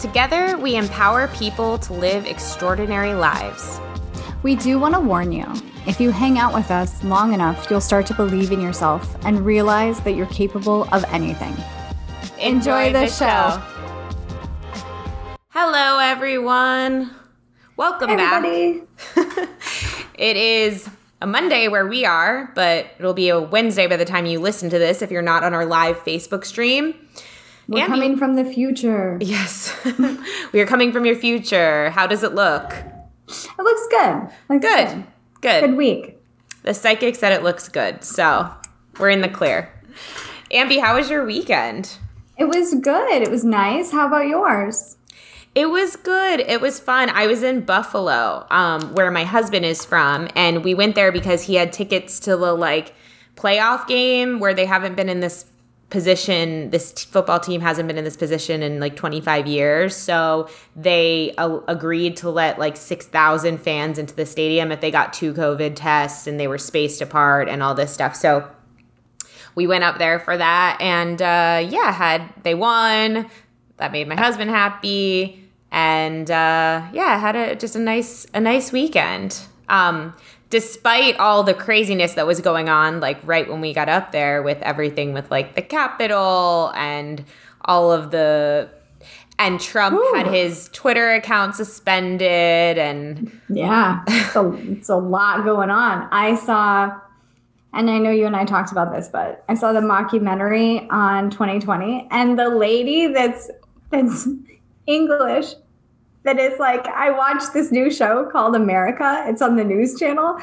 Together, we empower people to live extraordinary lives. We do want to warn you if you hang out with us long enough, you'll start to believe in yourself and realize that you're capable of anything. Enjoy, Enjoy the, the show. show. Hello, everyone. Welcome Everybody. back. it is a Monday where we are, but it'll be a Wednesday by the time you listen to this if you're not on our live Facebook stream. We're Andy, coming from the future. Yes. we are coming from your future. How does it look? It looks good. Looks good. good. Good. Good week. The psychic said it looks good. So we're in the clear. Ambi, how was your weekend? It was good. It was nice. How about yours? It was good. It was fun. I was in Buffalo, um, where my husband is from, and we went there because he had tickets to the like playoff game where they haven't been in this position. This t- football team hasn't been in this position in like 25 years, so they uh, agreed to let like 6,000 fans into the stadium if they got two COVID tests and they were spaced apart and all this stuff. So we went up there for that, and uh, yeah, had they won that made my husband happy and uh, yeah had a just a nice a nice weekend um, despite all the craziness that was going on like right when we got up there with everything with like the capitol and all of the and Trump Ooh. had his Twitter account suspended and yeah it's a, it's a lot going on I saw and I know you and I talked about this, but I saw the mockumentary on 2020, and the lady that's that's English that is like I watched this new show called America. It's on the news channel.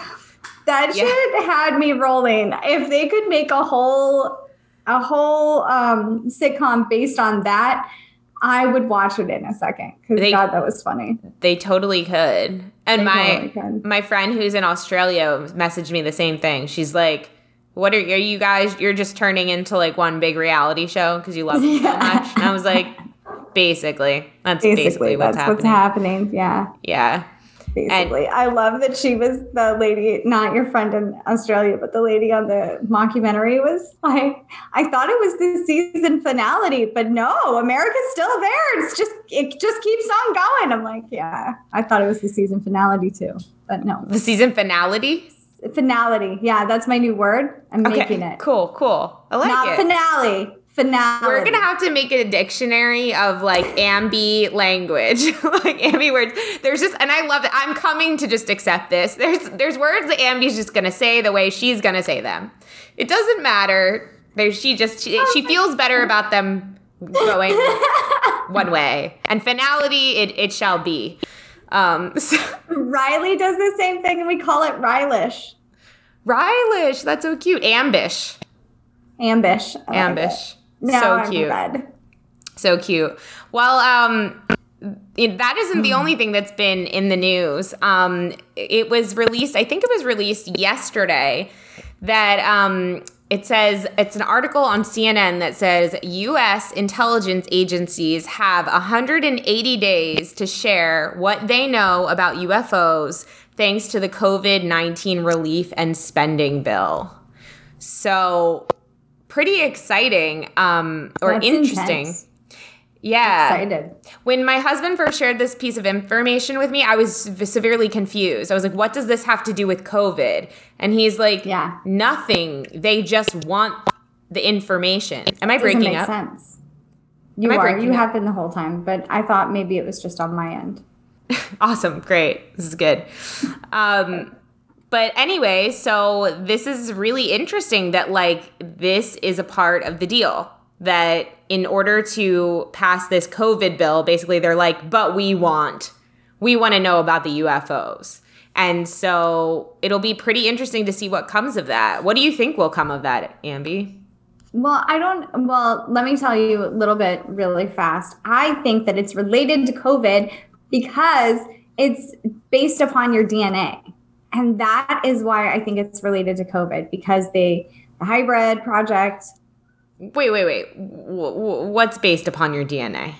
That yeah. shit had me rolling. If they could make a whole a whole um, sitcom based on that, I would watch it in a second because God, that was funny. They totally could. And they my totally could. my friend who's in Australia messaged me the same thing. She's like, "What are, are you guys? You're just turning into like one big reality show because you love it yeah. so much." And I was like, Basically, that's basically, basically what's, that's happening. what's happening. Yeah. Yeah. Basically, and, I love that she was the lady, not your friend in Australia, but the lady on the mockumentary was like, I thought it was the season finale, but no, America's still there. It's just, it just keeps on going. I'm like, yeah, I thought it was the season finale too, but no. The season finale? Finality. Yeah, that's my new word. I'm okay, making it. Cool, cool. I like Not it. finale finale. We're gonna have to make a dictionary of like ambi language, like ambi words. There's just, and I love it. I'm coming to just accept this. There's there's words that Ambi's just gonna say the way she's gonna say them. It doesn't matter. There's she just she, she feels better about them going one way. And finality, it it shall be. Um, so. Riley does the same thing, and we call it Rylish. Rylish, that's so cute. Ambish. Ambish. Ambish. Now so I'm cute. So cute. Well, um, that isn't the only thing that's been in the news. Um, it was released, I think it was released yesterday, that um, it says it's an article on CNN that says US intelligence agencies have 180 days to share what they know about UFOs thanks to the COVID 19 relief and spending bill. So pretty exciting um, or That's interesting. Intense. Yeah. Excited. When my husband first shared this piece of information with me, I was severely confused. I was like, what does this have to do with COVID? And he's like, yeah. nothing. They just want the information. Am I breaking up? sense. You Am are. You have been the whole time, but I thought maybe it was just on my end. awesome. Great. This is good. Um, but anyway, so this is really interesting that like this is a part of the deal that in order to pass this COVID bill, basically they're like, but we want, we want to know about the UFOs. And so it'll be pretty interesting to see what comes of that. What do you think will come of that, Ambi? Well, I don't. Well, let me tell you a little bit really fast. I think that it's related to COVID because it's based upon your DNA. And that is why I think it's related to COVID because they, the hybrid project. Wait, wait, wait. W- w- what's based upon your DNA?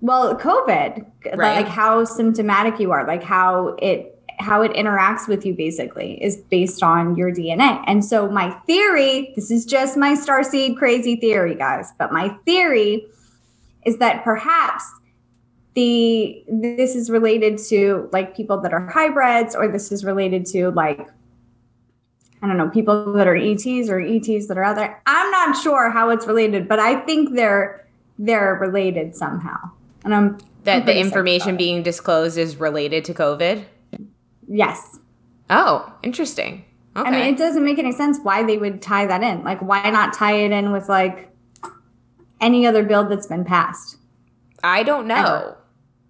Well, COVID, Right. like how symptomatic you are, like how it how it interacts with you basically is based on your DNA. And so my theory, this is just my starseed crazy theory, guys, but my theory is that perhaps the this is related to like people that are hybrids or this is related to like I don't know, people that are ETs or ETs that are out there. I'm not sure how it's related, but I think they're they're related somehow. And I'm I'm That the information being disclosed is related to COVID? yes. Oh, interesting. Okay. I mean, it doesn't make any sense why they would tie that in. Like, why not tie it in with like any other bill that's been passed? I don't know. Ever.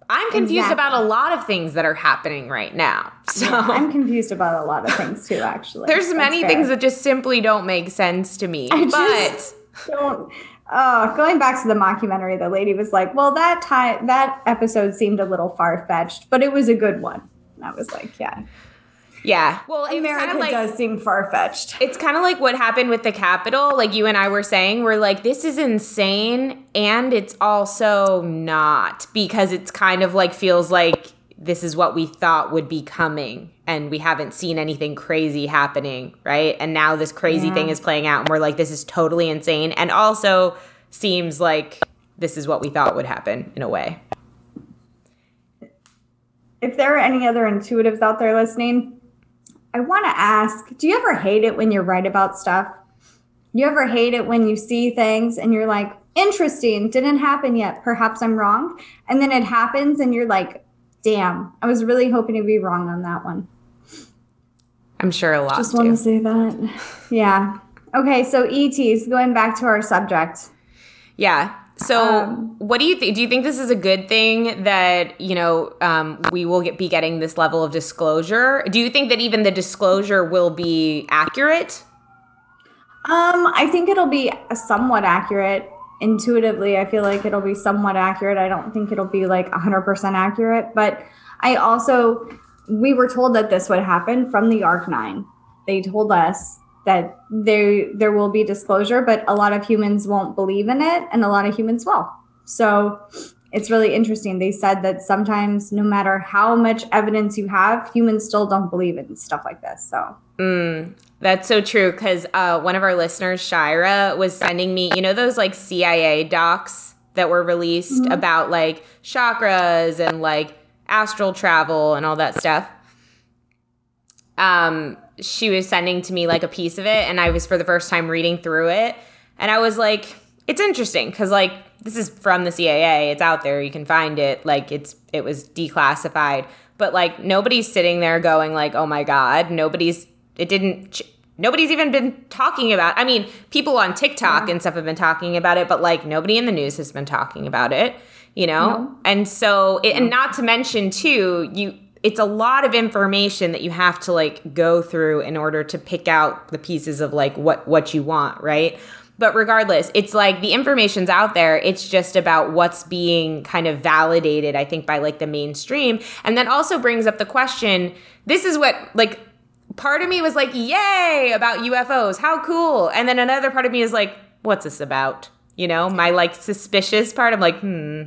I'm confused Exactly. about a lot of things that are happening right now. So I'm confused about a lot of things too. Actually, there's That's many fair. things that just simply don't make sense to me. I but just- don't. Oh, going back to the mockumentary, the lady was like, "Well, that time that episode seemed a little far fetched, but it was a good one." And I was like, "Yeah, yeah. Well, America kind of like does seem far fetched." it's kind of like what happened with the Capitol. Like you and I were saying, we're like, this is insane, and it's also not because it's kind of like feels like this is what we thought would be coming, and we haven't seen anything crazy happening, right? And now this crazy Yeah. thing is playing out, and we're like, this is totally insane, and also seems like this is what we thought would happen in a way. if there are any other intuitives out there listening, I want to ask do you ever hate it when you're right about stuff? You ever hate it when you see things and you're like, interesting, didn't happen yet. Perhaps I'm wrong. And then it happens and you're like, damn, I was really hoping to be wrong on that one. I'm sure a lot. Just do. want to say that. Yeah. Okay, so ETs, going back to our subject. Yeah. So, Um, what do you think? Do you think this is a good thing that you know um, we will get, be getting this level of disclosure? Do you think that even the disclosure will be accurate? Um, I think it'll be somewhat accurate. Intuitively, I feel like it'll be somewhat accurate. I don't think it'll be like 100% accurate, but I also we were told that this would happen from the Arc 9. They told us that there there will be disclosure, but a lot of humans won't believe in it and a lot of humans will. So, it's really interesting. They said that sometimes no matter how much evidence you have, humans still don't believe in stuff like this. So, Mm, that's so true. Because uh, one of our listeners, Shira, was sending me, you know, those like CIA docs that were released about like chakras and like astral travel and all that stuff. Um, she was sending to me like a piece of it, and I was for the first time reading through it, and I was like, it's interesting because like this is from the CIA, it's out there, you can find it. Like it's it was declassified, but like nobody's sitting there going like, oh my god, nobody's it didn't. Ch- Nobody's even been talking about. I mean, people on TikTok and stuff have been talking about it, but like nobody in the news has been talking about it, you know. No. And so, it, and not to mention too, you it's a lot of information that you have to like go through in order to pick out the pieces of like what what you want, right? But regardless, it's like the information's out there. It's just about what's being kind of validated, I think, by like the mainstream. And that also brings up the question this is what like part of me was like, yay, about UFOs. How cool. And then another part of me is like, what's this about? You know, my like suspicious part. I'm like, hmm.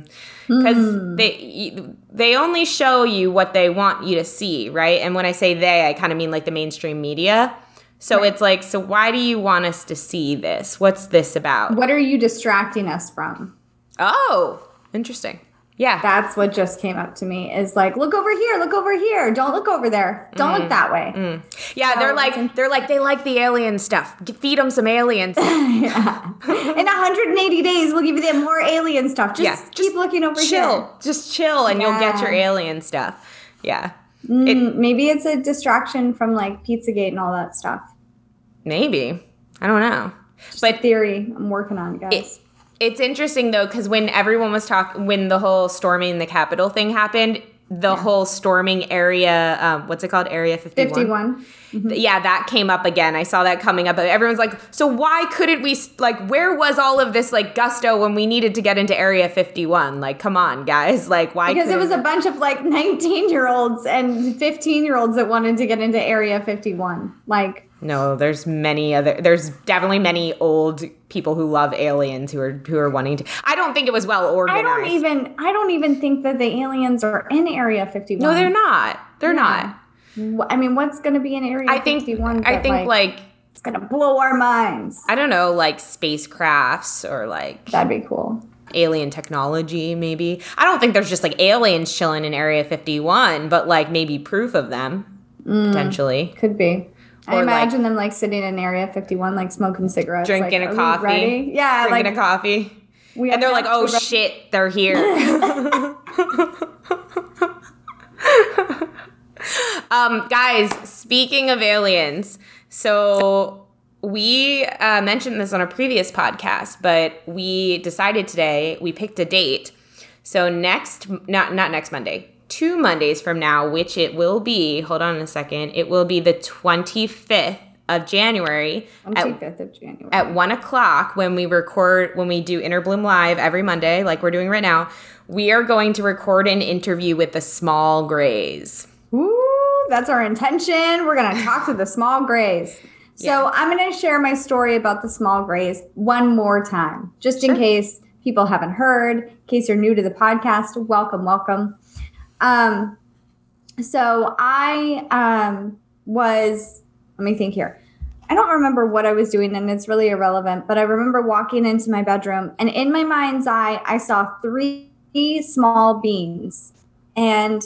Because they they only show you what they want you to see, right? And when I say they, I kind of mean like the mainstream media. So it's like, so why do you want us to see this? What's this about? what are you distracting us from? Oh, interesting. Yeah. That's what just came up to me is like, look over here, look over here. Don't look over there. Don't Mm. look that way. yeah, they're like they're like they like the alien stuff. Feed them some aliens. Yeah. In 180 days, we'll give you more alien stuff. Just Yeah, keep looking over chill. here. Just chill and you'll get your alien stuff. Yeah. Mm, maybe it's a distraction from like Pizzagate and all that stuff. Maybe. I don't know. But But theory, I'm working on, guys. it, it's interesting though cuz when everyone was talking when the whole storming the capitol thing happened, the whole storming area. Um, what's it called? Area fifty one. 51. Yeah, that came up again. I saw that coming up. Everyone's like, so why couldn't we? Like, where was all of this like gusto when we needed to get into Area fifty one? Like, come on, guys. Like, why? Because it was a bunch of like 19 year olds and 15 year olds that wanted to get into Area 51. Like, No, there's many other. There's definitely many old people who love aliens who are who are wanting to. I don't think it was well organized. I don't even I don't even think that the aliens are in Area 51. No, they're not. They're Yeah. not. I mean, what's going to be in Area I think. 51? I think like it's going to blow our minds. I don't know, like spacecrafts or like That'd be cool. alien technology. Maybe I don't think there's just like aliens chilling in Area 51, but like maybe proof of them mm. potentially. Could be. I Or, like- imagine them like sitting in Area 51, like smoking cigarettes, Drinking like, a coffee. ready? Yeah, Drinking like a coffee. we And they're like, oh shit, they're here. um, guys, speaking of aliens, so we uh, mentioned this on a previous podcast, but we decided today we picked a date. So next, not not next Monday, two Mondays from now, which it will be. Hold on a second. It will be the twenty fifth of January at of January. at one o'clock when we record when we do Inner Bloom Live every Monday, like we're doing right now, we are going to record an interview with the Small Grays. Ooh, that's our intention. We're going to talk to the small grays. So Yeah. I'm going to share my story about the small grays one more time, just in case people haven't heard, in case you're new to the podcast. Welcome, welcome. Um, so I um, was, let me think here. I don't remember what I was doing, and it's really irrelevant, but I remember walking into my bedroom, and in my mind's eye, I saw three small beings. And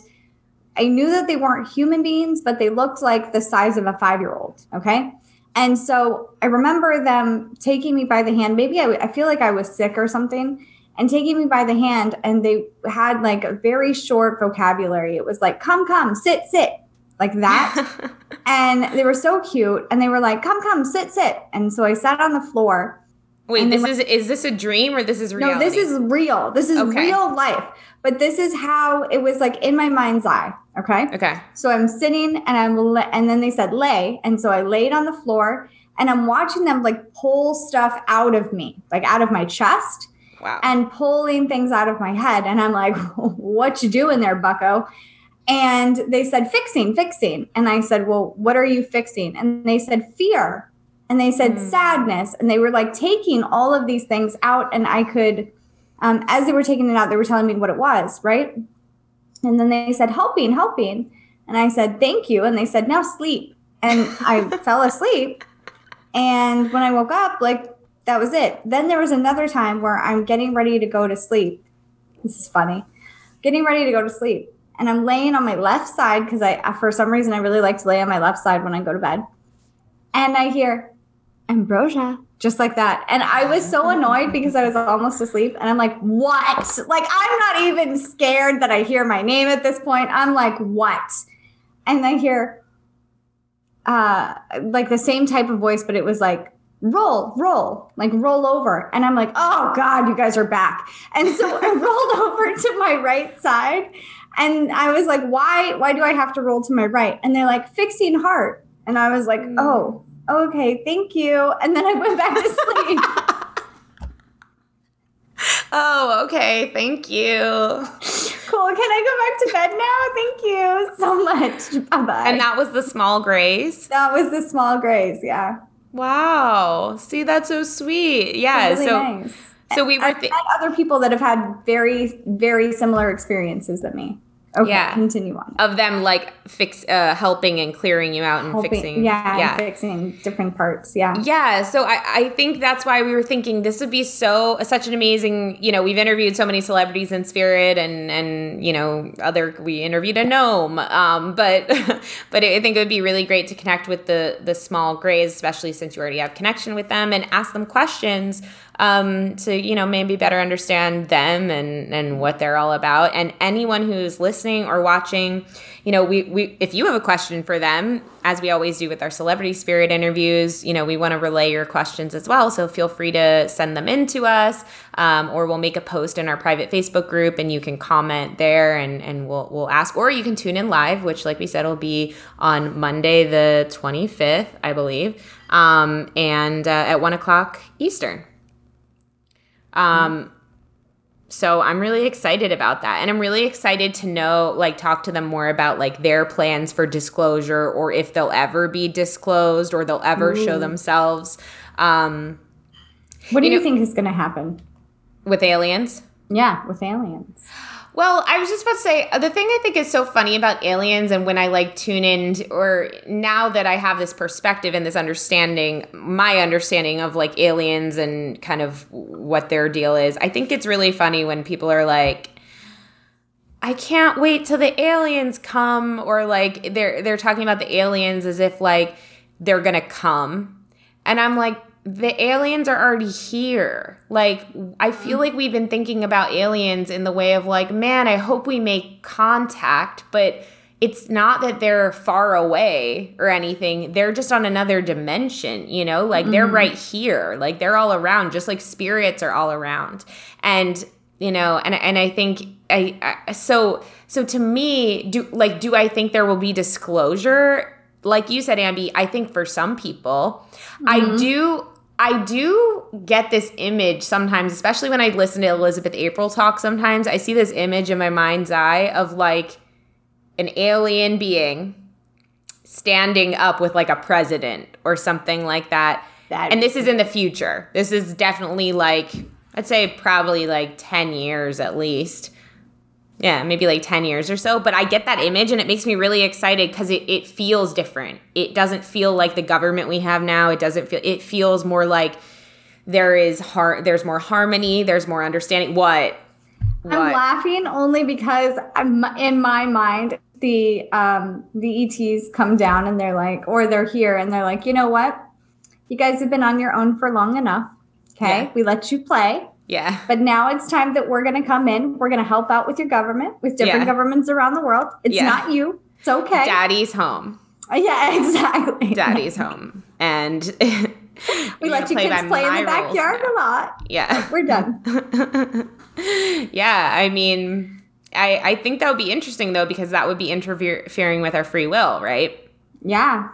I knew that they weren't human beings, but they looked like the size of a five year old. Okay. And so I remember them taking me by the hand. Maybe I, I feel like I was sick or something and taking me by the hand. And they had like a very short vocabulary. It was like, come, come, sit, sit, like that. and they were so cute. And they were like, come, come, sit, sit. And so I sat on the floor. Wait, this then is is this a dream or this is reality? No, this is real. This is Okay. real life. But this is how it was like in my mind's eye. Okay. okay. So I'm sitting and I'm and then they said lay and so I laid on the floor and I'm watching them like pull stuff out of me, like out of my chest Wow. and pulling things out of my head and I'm like what you doing there bucko? And they said fixing, fixing. And I said, "Well, what are you fixing?" And they said fear. And they said Hmm. sadness and they were like taking all of these things out and I could um, as they were taking it out, they were telling me what it was, right? And then they said, helping, helping. And I said, thank you. And they said, now sleep. And I fell asleep. And when I woke up, like, that was it. Then there was another time where I'm getting ready to go to sleep. This is funny. Getting ready to go to sleep. And I'm laying on my left side because I, for some reason, I really like to lay on my left side when I go to bed. And I hear, Ambrosia, just like that. And I was so annoyed because I was almost asleep. And I'm like, what? Like, I'm not even scared that I hear my name at this point. I'm like, what? And I hear uh like the same type of voice, but it was like, roll, roll, like roll over. And I'm like, oh God, you guys are back. And so I rolled over to my right side. And I was like, why, why do I have to roll to my right? And they're like, fixing heart. And I was like, mm. oh, okay, thank you. And then I went back to sleep. oh, okay. Thank you. cool. Can I go back to bed now? Thank you so much. Bye bye. And that was the Small Grays. that was the small grays, Yeah. Wow. See, that's so sweet. Yeah. Really so nice. so we were. I've met other people that have had very, very similar experiences than me. Okay, Yeah. continue on. of them like fix uh helping and clearing you out and Helping- fixing yeah, yeah fixing different parts. Yeah. yeah so I, I think that's why we were thinking this would be so such an amazing you know we've interviewed so many celebrities in spirit and and you know other we interviewed a gnome um but but i think it would be really great to connect with the the small grays especially since you already have connection with them and ask them questions um, to you know maybe better understand them and and what they're all about. And anyone who's listening or watching, you know, we we if you have a question for them, as we always do with our celebrity spirit interviews, you know, we want to relay your questions as well. So feel free to send them in to us, um, or we'll make a post in our private Facebook group, and you can comment there, and and we'll we'll ask, or you can tune in live, which, like we said, will be on Monday the twenty fifth, I believe, um, and uh, at one o'clock Eastern. Um, so I'm really excited about that. And I'm really excited to know, like, talk to them more about like their plans for disclosure or if they'll ever be disclosed or they'll ever Ooh. show themselves. Um, what do you, you know, think is going to happen with aliens? Yeah, with aliens. Well, I was just about to say uh, the thing I think is so funny about aliens, and when I like tune in, or now that I have this perspective and this understanding, my understanding of like aliens and kind of what their deal is, I think it's really funny when people are like, I can't wait till the aliens come, or like they're they're talking about the aliens as if like they're gonna come, and I'm like, the aliens are already here. Like, I feel like we've been thinking about aliens in the way of like, man, I hope we make contact, but it's not that they're far away or anything. They're just on another dimension, you know? Like, they're mm-hmm. right here. Like, they're all around, just like spirits are all around. And, you know, and, and I think, I, I so, so to me, do like, do I think there will be disclosure? Like you said, Ambi, I think for some people, mm-hmm. I do I do get this image sometimes, especially when I listen to Elizabeth April talk. Sometimes I see this image in my mind's eye of like an alien being standing up with like a president or something like that. that and this is in the future. This is definitely like, I'd say probably like 10 years at least yeah, maybe like 10 years or so. But I get that image and it makes me really excited because it, it feels different. It doesn't feel like the government we have now. It doesn't feel, it feels more like there is har- there's more harmony, there's more understanding. What? what? I'm laughing only because I'm in my mind, the um the ETs come down and they're like, or they're here and they're like, you know what? You guys have been on your own for long enough. Okay. Yeah. We let you play yeah. But now it's time that we're going to come in. We're going to help out with your government, with different yeah. governments around the world. It's yeah. not you. It's okay. Daddy's home. Uh, yeah, exactly. Daddy's home. And we let you kids play in the backyard a lot. Yeah. We're done. yeah. I mean, I, I think that would be interesting though, because that would be interfering with our free will, right? Yeah.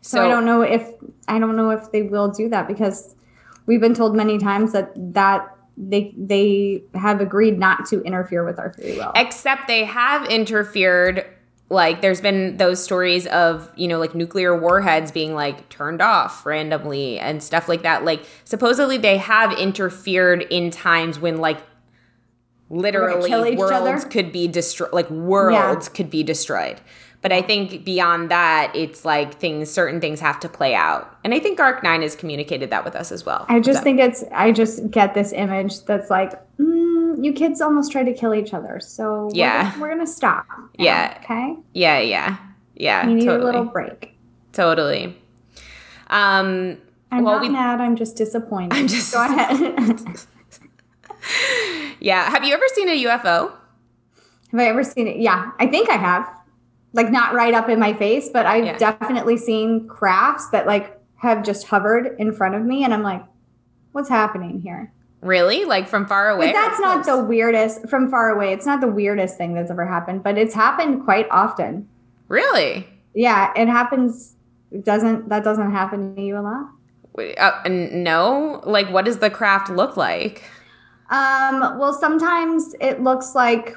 So, so I don't know if I don't know if they will do that because we've been told many times that that they they have agreed not to interfere with our free will. Except they have interfered like there's been those stories of you know like nuclear warheads being like turned off randomly and stuff like that like supposedly they have interfered in times when like literally worlds could be destroyed like worlds yeah. could be destroyed but I think beyond that, it's like things, certain things have to play out. And I think Arc 9 has communicated that with us as well. I just so. think it's, I just get this image that's like, mm, you kids almost try to kill each other. So yeah, we're, going to stop. Now, yeah. Okay. Yeah. Yeah. Yeah. You need totally. a little break. Totally. Um, I'm well, not we, mad. I'm just disappointed. I'm just go ahead. yeah. Have you ever seen a UFO? Have I ever seen it? Yeah, I think I have like not right up in my face, but I've yeah. definitely seen crafts that like have just hovered in front of me and I'm like, what's happening here? Really? Like from far away? But that's not the weirdest from far away. It's not the weirdest thing that's ever happened, but it's happened quite often. Really? Yeah, it happens it doesn't that doesn't happen to you a lot? Uh, no. Like what does the craft look like? Um, well, sometimes it looks like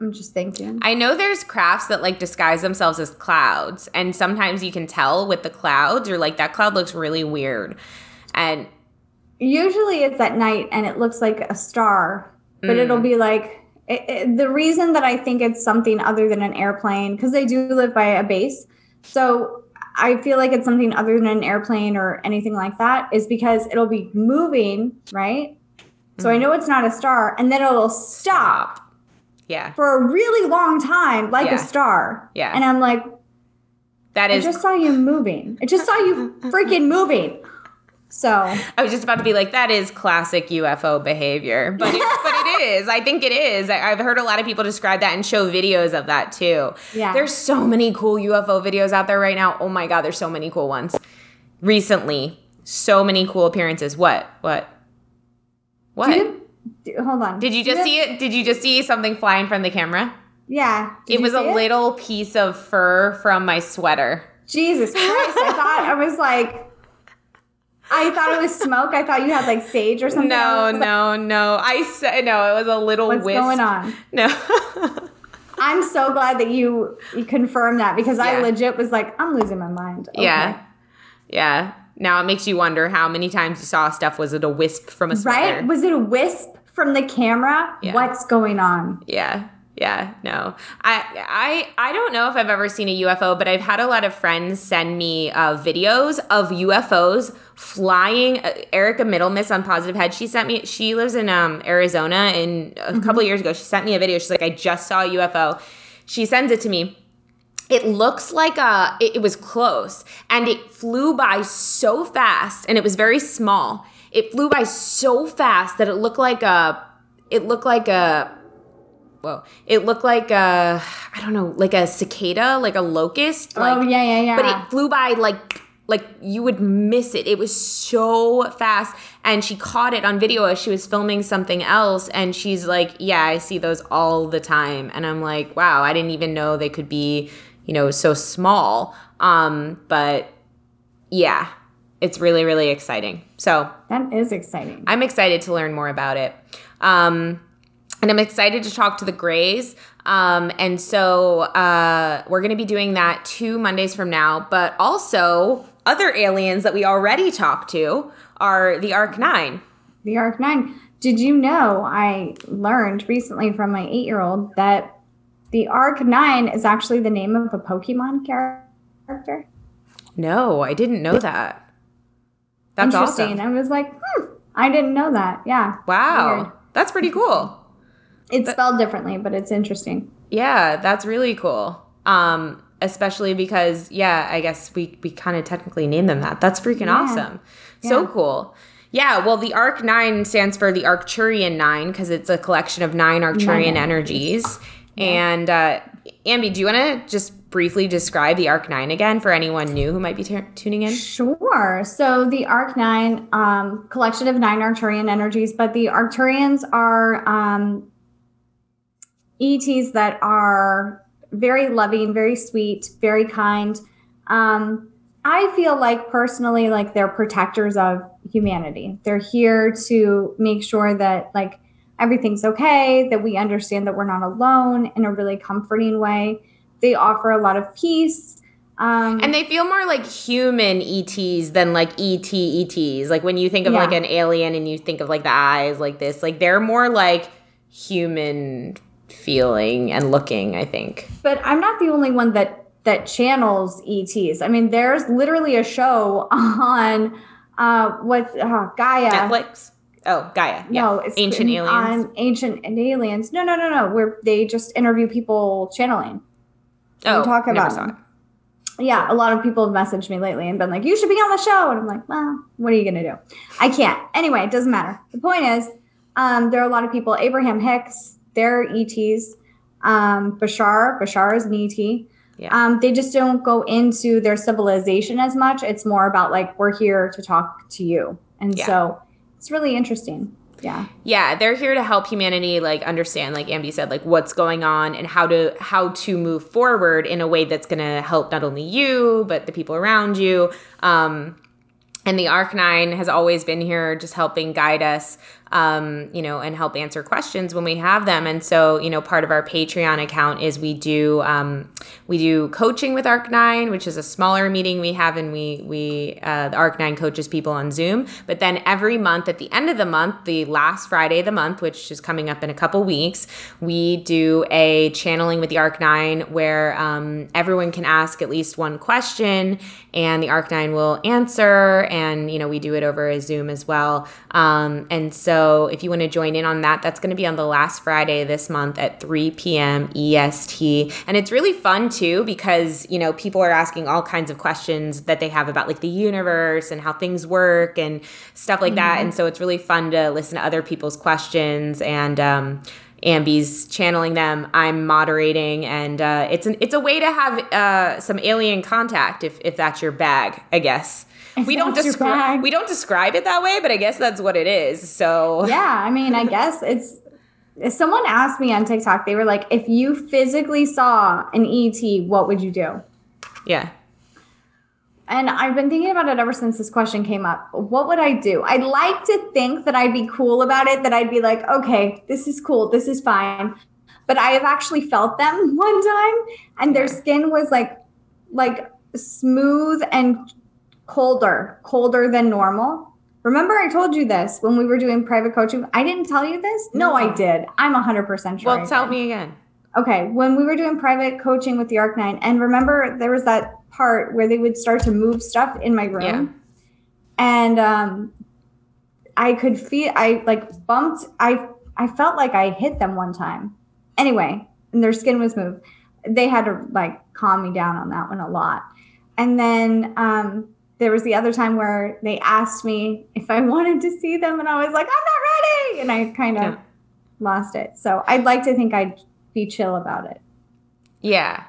I'm just thinking. I know there's crafts that like disguise themselves as clouds, and sometimes you can tell with the clouds, You're like that cloud looks really weird. And usually it's at night and it looks like a star, but mm. it'll be like it, it, the reason that I think it's something other than an airplane, because they do live by a base. So I feel like it's something other than an airplane or anything like that, is because it'll be moving, right? So I mm. know it's not a star, and then it'll stop yeah. For a really long time, like yeah. a star. Yeah. And I'm like, that is. I just saw you moving. I just saw you freaking moving. So I was just about to be like, that is classic UFO behavior, but it, but it is. I think it is. I, I've heard a lot of people describe that and show videos of that too. Yeah. There's so many cool UFO videos out there right now. Oh my god, there's so many cool ones. Recently, so many cool appearances. What? What? What? do- hold on. Did you just see it? Did you just see something flying from the camera? Yeah. Did it was a see little piece of fur from my sweater. Jesus Christ! I thought I was like. I thought it was smoke. I thought you had like sage or something. No, was like, no, no. I said no. It was a little What's wisp. going on? No. I'm so glad that you you confirmed that because I legit was like, I'm losing my mind. Okay. Yeah. Yeah. Now it makes you wonder how many times you saw stuff. Was it a wisp from a sweater? Right? Was it a wisp from the camera? Yeah. What's going on? Yeah. Yeah, no. I I I don't know if I've ever seen a UFO, but I've had a lot of friends send me uh, videos of UFOs flying. Uh, Erica Middlemiss on Positive Head, she sent me. She lives in um, Arizona, and a couple of years ago, she sent me a video. She's like, "I just saw a UFO." She sends it to me. It looks like a. It, it was close, and it flew by so fast, and it was very small. It flew by so fast that it looked like a. It looked like a whoa it looked like a i don't know like a cicada like a locust like oh yeah, yeah, yeah. but it flew by like like you would miss it. It was so fast. And she caught it on video as she was filming something else. And she's like yeah i see those all the time. And i'm like wow i didn't even know they could be you know so small. Um but yeah it's really really exciting so that is exciting. I'm excited to learn more about it. Um, and I'm excited to talk to the Grays. Um, and so uh, we're going to be doing that two Mondays from now. But also, other aliens that we already talked to are the Arc 9. the Arc Nine. Did you know? I learned recently from my eight-year-old that the Arc Nine is actually the name of a Pokemon character. No, I didn't know that. That's Interesting. awesome. I was like, hmm, I didn't know that. Yeah. Wow. Weird. That's pretty cool. It's spelled differently, but it's interesting. Yeah, that's really cool. Um, especially because, yeah, I guess we, we kind of technically name them that. That's freaking Yeah. awesome. So Yeah. cool. Yeah, well, the Arc 9 stands for the Arcturian 9 because it's a collection of nine Arcturian Nine. energies. And, uh, Ambi, do you want to just briefly describe the Arc 9 again for anyone new who might be t- tuning in? Sure. So the Arc Nine, um, collection of nine Arcturian energies, but the Arcturians are um, ETs that are very loving, very sweet, very kind. Um, I feel like personally, like they're protectors of humanity. They're here to make sure that like everything's okay, that we understand that we're not alone in a really comforting way. They offer a lot of peace. Um, And they feel more like human ETs than like ET ETs. Like when you think of Yeah. like an alien and you think of like the eyes like this, like they're more like human feeling and looking, I think. but I'm not the only one that that channels ETs. I mean, there's literally a show on uh what uh, Gaia. Netflix? Oh, Gaia. Yeah. No, it's Ancient Aliens. On ancient aliens. No, no, no, no. Where they just interview people channeling. oh, talk about saw it. them. Yeah, a lot of people have messaged me lately and been like, "You should be on the show," and I'm like, "Well, what are you gonna do? I can't." Anyway, it doesn't matter. The point is, um, there are a lot of people. Abraham Hicks, they're ETs. Um, Bashar, Bashar is an ET. Yeah. Um, they just don't go into their civilization as much. It's more about like we're here to talk to you, and Yeah. so it's really interesting. Yeah, Yeah, they're here to help humanity like understand, like Ambi said, like what's going on and how to how to move forward in a way that's gonna help not only you but the people around you. Um, and the Arc Nine has always been here, just helping guide us, um, you know, and help answer questions when we have them. And so, you know, part of our Patreon account is we do um, we do coaching with Arc Nine, which is a smaller meeting we have, and we we uh, the Arc Nine coaches people on Zoom. But then every month, at the end of the month, the last Friday of the month, which is coming up in a couple weeks, we do a channeling with the Arc Nine where um, everyone can ask at least one question, and the Arc Nine will answer. And you know, we do it over a Zoom as well. Um, and so so if you want to join in on that, that's going to be on the last Friday this month at 3 p.m. EST. And it's really fun too because, you know, people are asking all kinds of questions that they have about like the universe and how things work and stuff like mm-hmm. that. And so it's really fun to listen to other people's questions and, um, Ambi's channeling them. I'm moderating, and uh, it's an it's a way to have uh, some alien contact if if that's your bag, I guess. We don't describe we don't describe it that way, but I guess that's what it is. So yeah, I mean, I guess it's. If someone asked me on TikTok, they were like, "If you physically saw an ET, what would you do?" Yeah. And I've been thinking about it ever since this question came up. What would I do? I'd like to think that I'd be cool about it, that I'd be like, okay, this is cool, this is fine. But I have actually felt them one time and their skin was like like smooth and colder, colder than normal. Remember, I told you this when we were doing private coaching. I didn't tell you this. No, I did. I'm 100% sure. Well, tell me again. Okay, when we were doing private coaching with the Arc Nine, and remember there was that part where they would start to move stuff in my room, yeah. and um, I could feel I like bumped. I I felt like I hit them one time. Anyway, and their skin was moved. They had to like calm me down on that one a lot, and then um, there was the other time where they asked me if I wanted to see them, and I was like, I'm not ready, and I kind of yeah. lost it. So I'd like to think I'd be chill about it. Yeah,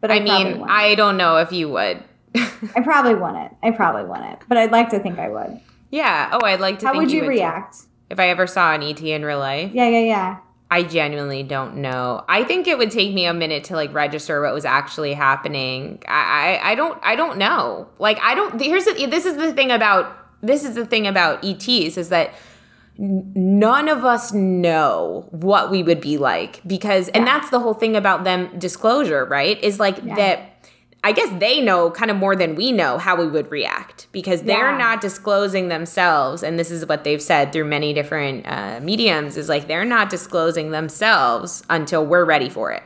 but I, I mean, I don't know if you would. I probably wouldn't. I probably wouldn't, but I'd like to think I would. Yeah. Oh, I'd like to. How would you, you would react too. if I ever saw an ET in real life? Yeah, yeah, yeah. I genuinely don't know. I think it would take me a minute to like register what was actually happening. I, I, I don't I don't know. Like I don't here's the, this is the thing about this is the thing about ETs is that none of us know what we would be like because and that's the whole thing about them disclosure, right? Is like yeah. that I guess they know kind of more than we know how we would react because they're yeah. not disclosing themselves. And this is what they've said through many different uh, mediums is like they're not disclosing themselves until we're ready for it.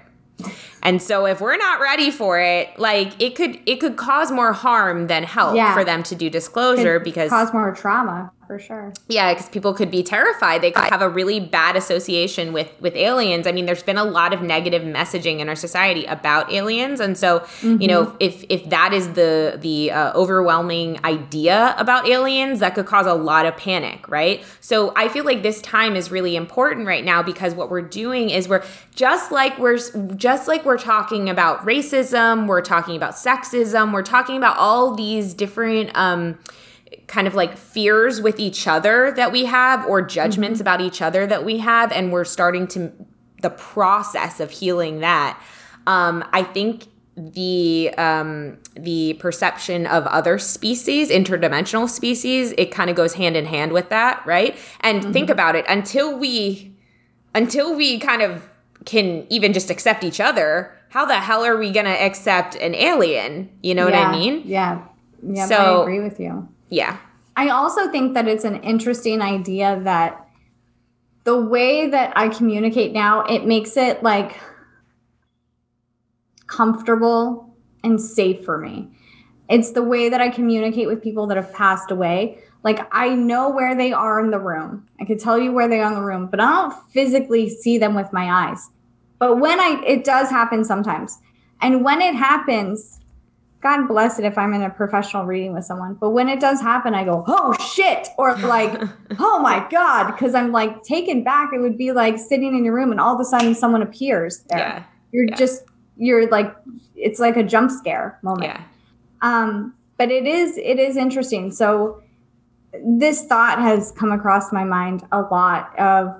And so if we're not ready for it, like it could it could cause more harm than help yeah. for them to do disclosure could because cause more trauma for sure. Yeah, because people could be terrified. They could have a really bad association with with aliens. I mean, there's been a lot of negative messaging in our society about aliens, and so mm-hmm. you know, mm-hmm. if if that is the the uh, overwhelming idea about aliens, that could cause a lot of panic, right? So I feel like this time is really important right now because what we're doing is we're just like we're just like we're talking about racism, we're talking about sexism, we're talking about all these different. Um, kind of like fears with each other that we have or judgments mm-hmm. about each other that we have and we're starting to the process of healing that um, i think the um, the perception of other species interdimensional species it kind of goes hand in hand with that right? And mm-hmm. think about it until we until we kind of can even just accept each other how the hell are we going to accept an alien? You know yeah, what i mean? Yeah. Yeah so, i agree with you yeah. I also think that it's an interesting idea that the way that I communicate now, it makes it like comfortable and safe for me. It's the way that I communicate with people that have passed away. Like I know where they are in the room. I could tell you where they are in the room, but I don't physically see them with my eyes. But when I it does happen sometimes. And when it happens, God bless it if I'm in a professional reading with someone. But when it does happen, I go, oh shit, or like, oh my God, because I'm like taken back. It would be like sitting in your room and all of a sudden someone appears there. Yeah. You're yeah. just, you're like, it's like a jump scare moment. Yeah. Um, but it is, it is interesting. So this thought has come across my mind a lot of,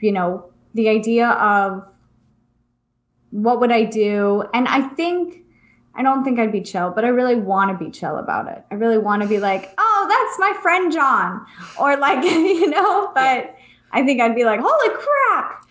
you know, the idea of what would I do? And I think, I don't think I'd be chill, but I really want to be chill about it. I really want to be like, oh, that's my friend John. Or like, you know, but I think I'd be like, holy crap.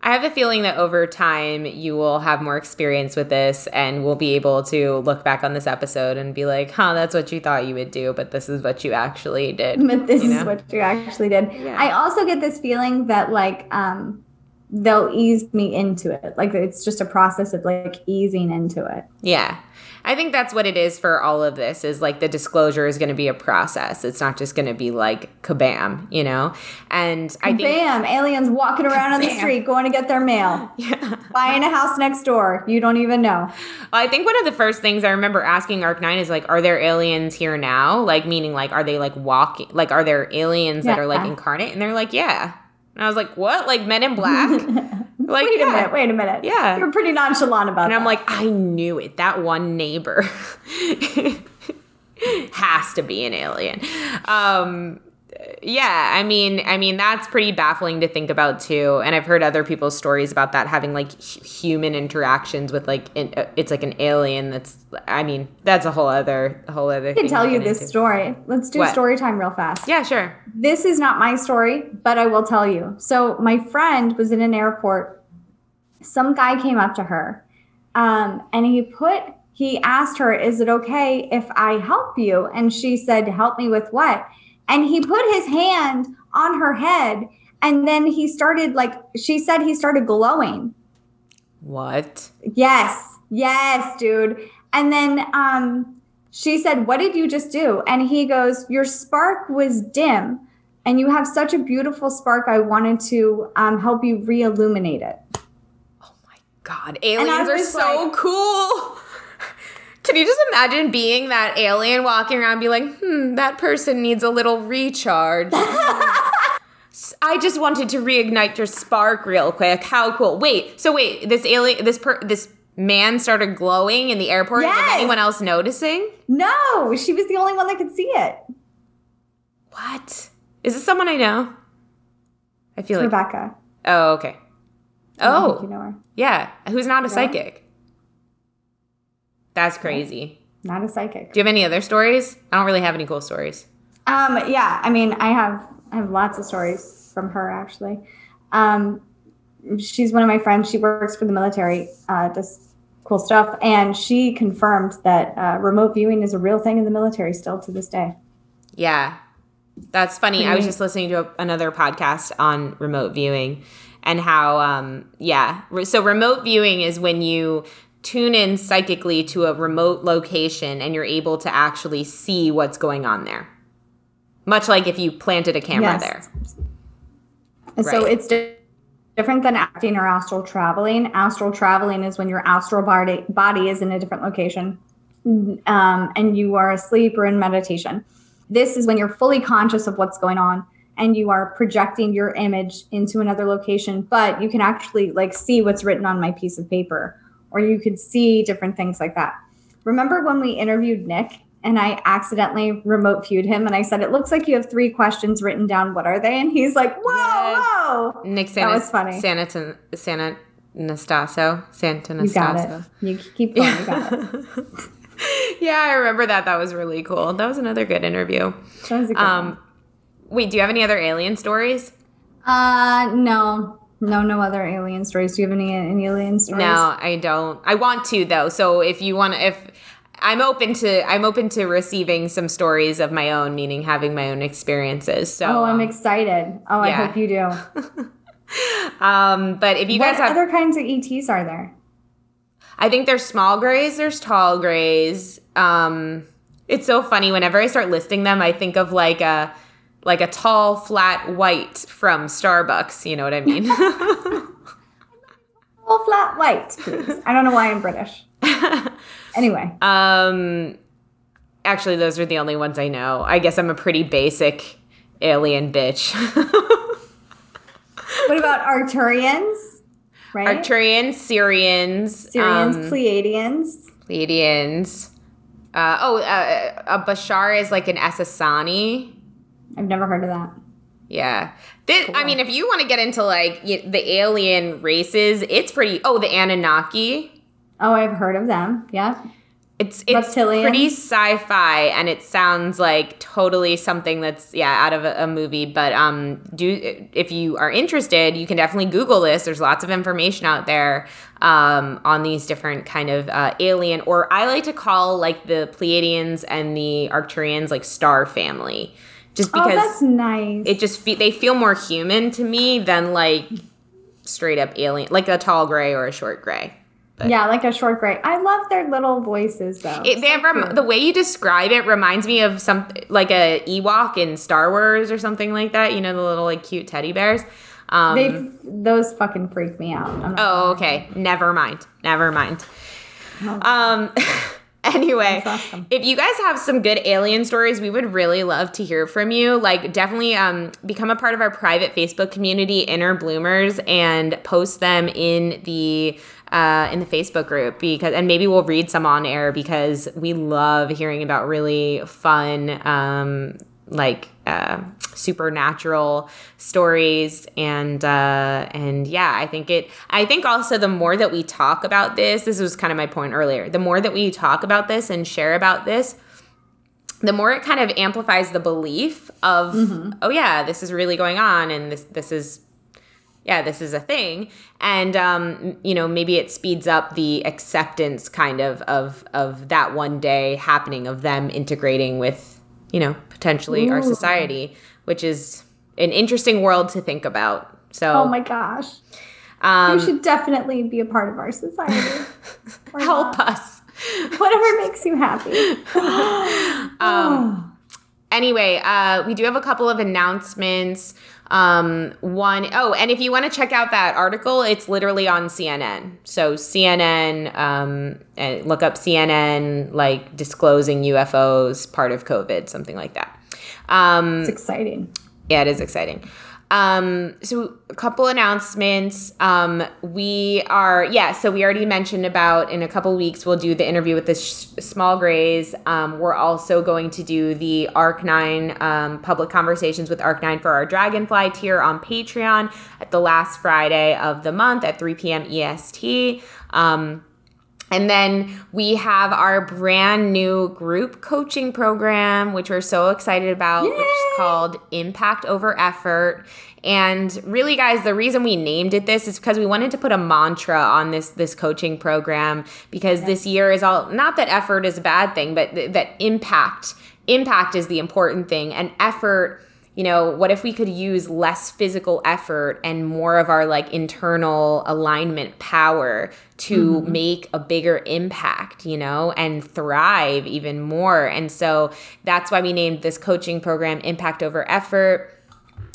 I have a feeling that over time you will have more experience with this and we'll be able to look back on this episode and be like, huh, that's what you thought you would do, but this is what you actually did. But this you know? is what you actually did. Yeah. I also get this feeling that like um they'll ease me into it. Like it's just a process of like easing into it. Yeah. I think that's what it is for all of this is like the disclosure is going to be a process. It's not just going to be like kabam, you know? And I think Bam, aliens walking around on the street going to get their mail. Buying a house next door. You don't even know. Well, I think one of the first things I remember asking Arc 9 is like are there aliens here now? Like meaning like are they like walking like are there aliens that are like incarnate? And they're like, "Yeah." And I was like, "What? Like men in black?" like wait yeah. a minute, wait a minute. Yeah. You're pretty nonchalant about it. And I'm like, I knew it. That one neighbor has to be an alien. Um, yeah, I mean, I mean that's pretty baffling to think about too. And I've heard other people's stories about that having like hu- human interactions with like in, uh, it's like an alien. That's I mean that's a whole other whole other. I can tell you this story. Let's do What? story time real fast. Yeah, sure. This is not my story, but I will tell you. So, my friend was in an airport. Some guy came up to her um, and he put, he asked her, Is it okay if I help you? And she said, Help me with what? And he put his hand on her head and then he started, like, she said he started glowing. What? Yes, yes, dude. And then um, she said, What did you just do? And he goes, Your spark was dim, and you have such a beautiful spark. I wanted to um, help you re illuminate it. Oh my God, aliens are so like- cool. Can you just imagine being that alien walking around be like, hmm, that person needs a little recharge? I just wanted to reignite your spark real quick. How cool. Wait, so wait, this alien this per this man started glowing in the airport. Was Yes. anyone else noticing? No, she was the only one that could see it. What? Is this someone I know? I feel like Rebecca. Oh, okay. I think Oh, you know her. yeah. Who's not a Yeah. psychic? That's crazy. Not a psychic. Do you have any other stories? I don't really have any cool stories. Um, yeah, I mean, I have I have lots of stories from her actually. Um, she's one of my friends. She works for the military, uh, does cool stuff, and she confirmed that uh, remote viewing is a real thing in the military still to this day. Yeah. That's funny. I was just listening to a, another podcast on remote viewing and how, um, yeah. So, remote viewing is when you tune in psychically to a remote location and you're able to actually see what's going on there. Much like if you planted a camera Yes. there. And so it's di- different than acting or astral traveling. Astral traveling is when your astral body, body is in a different location um, and you are asleep or in meditation. This is when you're fully conscious of what's going on and you are projecting your image into another location, but you can actually like see what's written on my piece of paper or you could see different things like that. Remember when we interviewed Nick and I accidentally remote viewed him and I said, It looks like you have three questions written down. What are they? And he's like, Whoa, Yes. whoa. Nick That Santa, was funny. Santa, Santa Nastasso. Santa You got it. You keep going. You got it. yeah, I remember that. That was really cool. That was another good interview. That was a good Um, one. wait, do you have any other alien stories? Uh, no. No, no other alien stories. Do you have any, any alien stories? No, I don't. I want to though. So if you want, if I'm open to, I'm open to receiving some stories of my own, meaning having my own experiences. So, Oh, I'm um, excited. Oh, I hope you do. um, but if you what guys have, other kinds of ETs are there? I think there's small grays, there's tall grays. Um, it's so funny whenever I start listing them, I think of like a like a tall, flat white from Starbucks. You know what I mean? Full flat white, please. I don't know why I'm British. Anyway, um, actually, those are the only ones I know. I guess I'm a pretty basic alien bitch. what about Arcturians? Right? Arcturians, Sirians, Sirians, um, Pleiadians. Pleiadians. Uh, oh, uh, a Bashar is like an Essassani. I've never heard of that. Yeah. This, I mean, if you want to get into like the alien races, it's pretty. Oh, the Anunnaki. Oh, I've heard of them. Yeah. It's it's Reptilians? pretty sci-fi, and it sounds like totally something that's yeah out of a, a movie. But um, do if you are interested, you can definitely Google this. There's lots of information out there um, on these different kind of uh, alien, or I like to call like the Pleiadians and the Arcturians like star family, just Oh, because that's nice. it just fe- they feel more human to me than like straight up alien, like a tall gray or a short gray. But. Yeah, like a short gray. I love their little voices though. It, they rem- the way you describe it reminds me of some like a Ewok in Star Wars or something like that. You know, the little like cute teddy bears. Um, they those fucking freak me out. Oh, okay. Never mind. Never mind. Oh. Um. anyway, awesome. if you guys have some good alien stories, we would really love to hear from you. Like, definitely um, become a part of our private Facebook community, Inner Bloomers, and post them in the uh, in the Facebook group because, and maybe we'll read some on air because we love hearing about really fun, um, like uh, supernatural stories, and uh, and yeah, I think it. I think also the more that we talk about this, this was kind of my point earlier. The more that we talk about this and share about this, the more it kind of amplifies the belief of mm-hmm. oh yeah this is really going on and this this is yeah, this is a thing. And um, you know, maybe it speeds up the acceptance kind of of of that one day happening of them integrating with, you know, potentially Ooh. our society, which is an interesting world to think about. So Oh my gosh. Um, you should definitely be a part of our society. help not. us. Whatever makes you happy. um, anyway, uh, we do have a couple of announcements. Um, one, oh, and if you want to check out that article, it's literally on CNN. So CNN, um, and look up CNN, like disclosing UFOs, part of COVID, something like that. Um, it's exciting. Yeah, it is exciting. Um, so a couple announcements. Um, we are, yeah, so we already mentioned about in a couple weeks, we'll do the interview with the sh- small grays. Um, we're also going to do the Arc9 um, public conversations with Arc9 for our Dragonfly tier on Patreon at the last Friday of the month at 3 p.m. EST. Um, and then we have our brand new group coaching program, which we're so excited about, Yay! which is called Impact Over Effort. And really, guys, the reason we named it this is because we wanted to put a mantra on this this coaching program because this year is all not that effort is a bad thing, but th- that impact impact is the important thing, and effort you know, what if we could use less physical effort and more of our like internal alignment power to mm-hmm. make a bigger impact, you know, and thrive even more? And so that's why we named this coaching program Impact Over Effort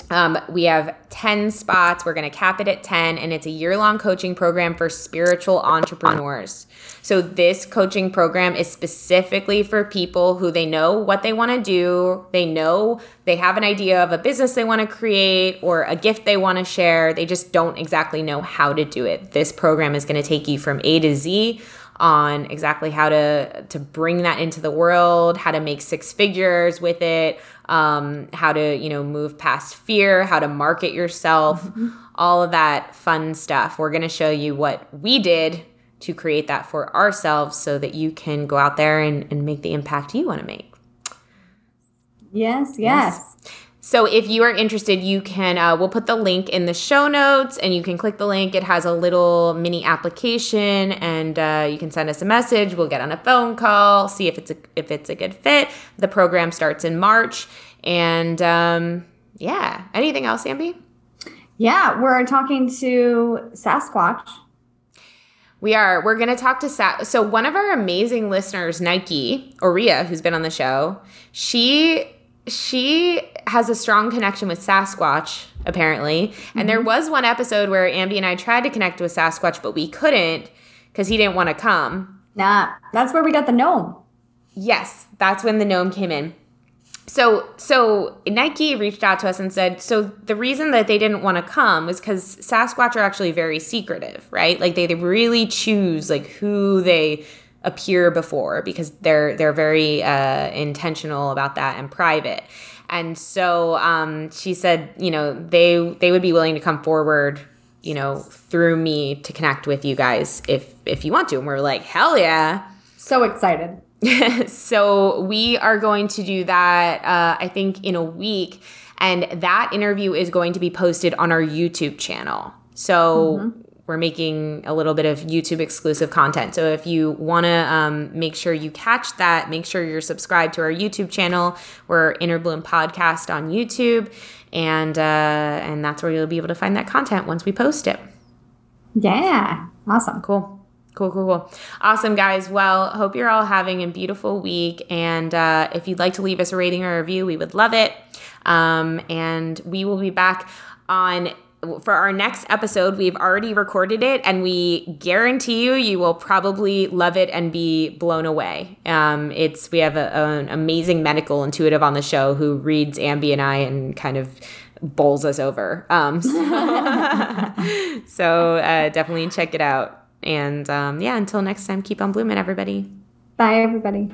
um, we have 10 spots. We're going to cap it at 10, and it's a year long coaching program for spiritual entrepreneurs. So, this coaching program is specifically for people who they know what they want to do, they know they have an idea of a business they want to create or a gift they want to share. They just don't exactly know how to do it. This program is going to take you from A to Z on exactly how to to bring that into the world, how to make six figures with it, um, how to you know move past fear, how to market yourself, mm-hmm. all of that fun stuff. We're going to show you what we did to create that for ourselves, so that you can go out there and, and make the impact you want to make. Yes, yes. yes. So if you are interested, you can, uh, we'll put the link in the show notes and you can click the link. It has a little mini application and uh, you can send us a message. We'll get on a phone call, see if it's a, if it's a good fit. The program starts in March. And um, yeah, anything else, Ambi? Yeah, we're talking to Sasquatch. We are. We're going to talk to Sa- so one of our amazing listeners, Nike Oria, who's been on the show. She she has a strong connection with Sasquatch, apparently. Mm-hmm. And there mm-hmm. was one episode where Ambi and I tried to connect with Sasquatch, but we couldn't because he didn't want to come. Nah, that's where we got the gnome. Yes, that's when the gnome came in. So, so Nike reached out to us and said, so the reason that they didn't want to come was because Sasquatch are actually very secretive, right? Like they, they really choose like who they appear before because they're they're very uh, intentional about that and private. And so um, she said, you know, they they would be willing to come forward, you know, through me to connect with you guys if if you want to. And we are like, hell yeah! So excited. so we are going to do that. Uh, I think in a week, and that interview is going to be posted on our YouTube channel. So mm-hmm we're making a little bit of YouTube exclusive content. So if you want to um, make sure you catch that, make sure you're subscribed to our YouTube channel. We're Inner Bloom Podcast on YouTube, and uh, and that's where you'll be able to find that content once we post it. Yeah. Awesome. Cool. Cool, cool, cool. Awesome, guys. Well, hope you're all having a beautiful week. And uh, if you'd like to leave us a rating or a review, we would love it. Um, and we will be back on for our next episode. We've already recorded it, and we guarantee you, you will probably love it and be blown away. Um, it's we have a, an amazing medical intuitive on the show who reads Ambi and I and kind of bowls us over. Um, so, so uh, definitely check it out. And um, yeah, until next time, keep on blooming, everybody. Bye, everybody.